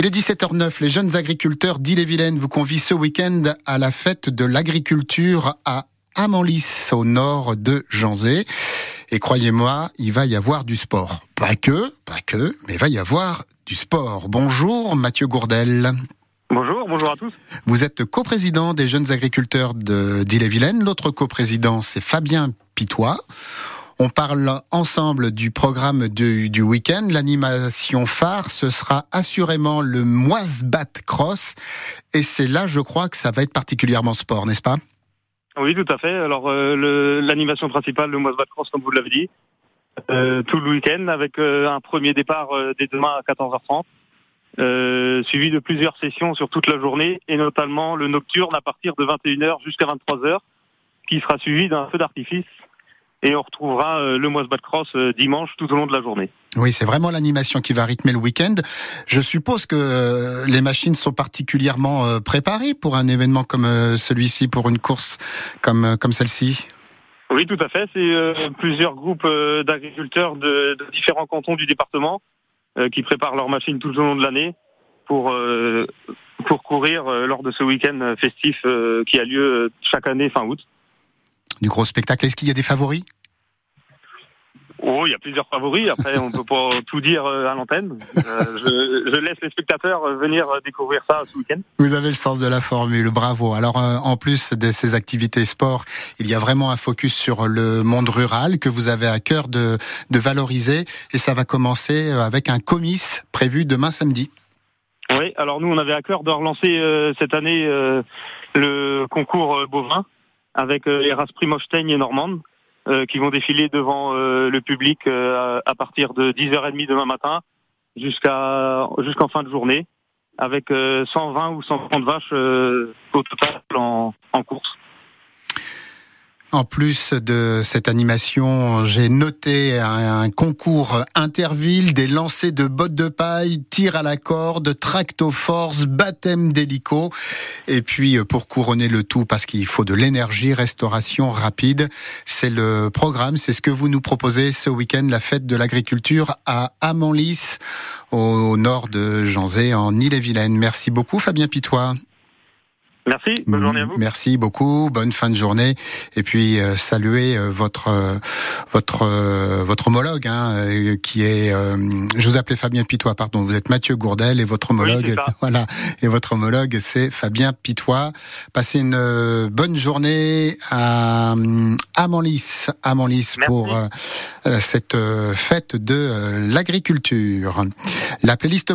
Il est 17h09, les jeunes agriculteurs d'Ille-et-Vilaine vous convient ce week-end à la fête de l'agriculture à Amanlis, au nord de Janzé. Et croyez-moi, il va y avoir du sport. Pas que, pas que, mais il va y avoir du sport. Bonjour Mathieu Gourdel. Bonjour, bonjour à tous. Vous êtes coprésident des jeunes agriculteurs d'Ille-et-Vilaine. L'autre coprésident, c'est Fabien Pitois. On parle ensemble du programme du, week-end. L'animation phare, ce sera assurément le Moisbat Cross. Et c'est là, je crois, que ça va être particulièrement sport, n'est-ce pas? Oui, tout à fait. Alors, euh, l'animation principale, le Moisbat Cross, comme vous l'avez dit, euh, tout le week-end, avec euh, un premier départ dès demain à 14h30. Euh, suivi de plusieurs sessions sur toute la journée et notamment le nocturne à partir de 21h jusqu'à 23h qui sera suivi d'un feu d'artifice et on retrouvera euh, le Moisbat Cross euh, dimanche tout au long de la journée. Oui, c'est vraiment l'animation qui va rythmer le week-end. Je suppose que euh, les machines sont particulièrement préparées pour un événement comme celui-ci, pour une course comme, comme celle-ci. Oui, tout à fait. C'est plusieurs groupes d'agriculteurs de, de, différents cantons du département qui préparent leurs machines tout au long de l'année pour pour courir lors de ce week-end festif qui a lieu chaque année fin août du gros spectacle. Est-ce qu'il y a des favoris? Oh, il y a plusieurs favoris. Après, on peut pas tout dire euh, à l'antenne. Euh, je, je, laisse les spectateurs venir découvrir ça ce week-end. Vous avez le sens de la formule, bravo. Alors, euh, en plus de ces activités sport, il y a vraiment un focus sur le monde rural que vous avez à cœur de, de valoriser. Et ça va commencer avec un comice prévu demain samedi. Oui, alors nous, on avait à cœur de relancer euh, cette année euh, le concours bovin avec euh, les races Primostein et Normande euh, qui vont défiler devant euh, le public à partir de 10h30 demain matin jusqu'à jusqu'en fin de journée avec 120 ou 130 vaches au total en, en course. En plus de cette animation, j'ai noté un, concours interville, des lancers de bottes de paille, tir à la corde, tracto force, baptême d'hélico. Et puis, pour couronner le tout, parce qu'il faut de l'énergie, restauration rapide. C'est le programme, c'est ce que vous nous proposez ce week-end, la fête de l'agriculture à Amanlis, au nord de Janzé, en Ille-et-Vilaine. Merci beaucoup, Fabien Pitois. Merci, bonne journée à vous. Merci beaucoup, bonne fin de journée. Et puis euh, saluer euh, votre euh, votre votre homologue, hein, qui est, je vous appelais Fabien Pitois, pardon, vous êtes Mathieu Gourdel et votre homologue, voilà, et votre homologue c'est Fabien Pitois. Passez une bonne journée à Amanlis, Amanlis pour cette fête de l'agriculture. La playlist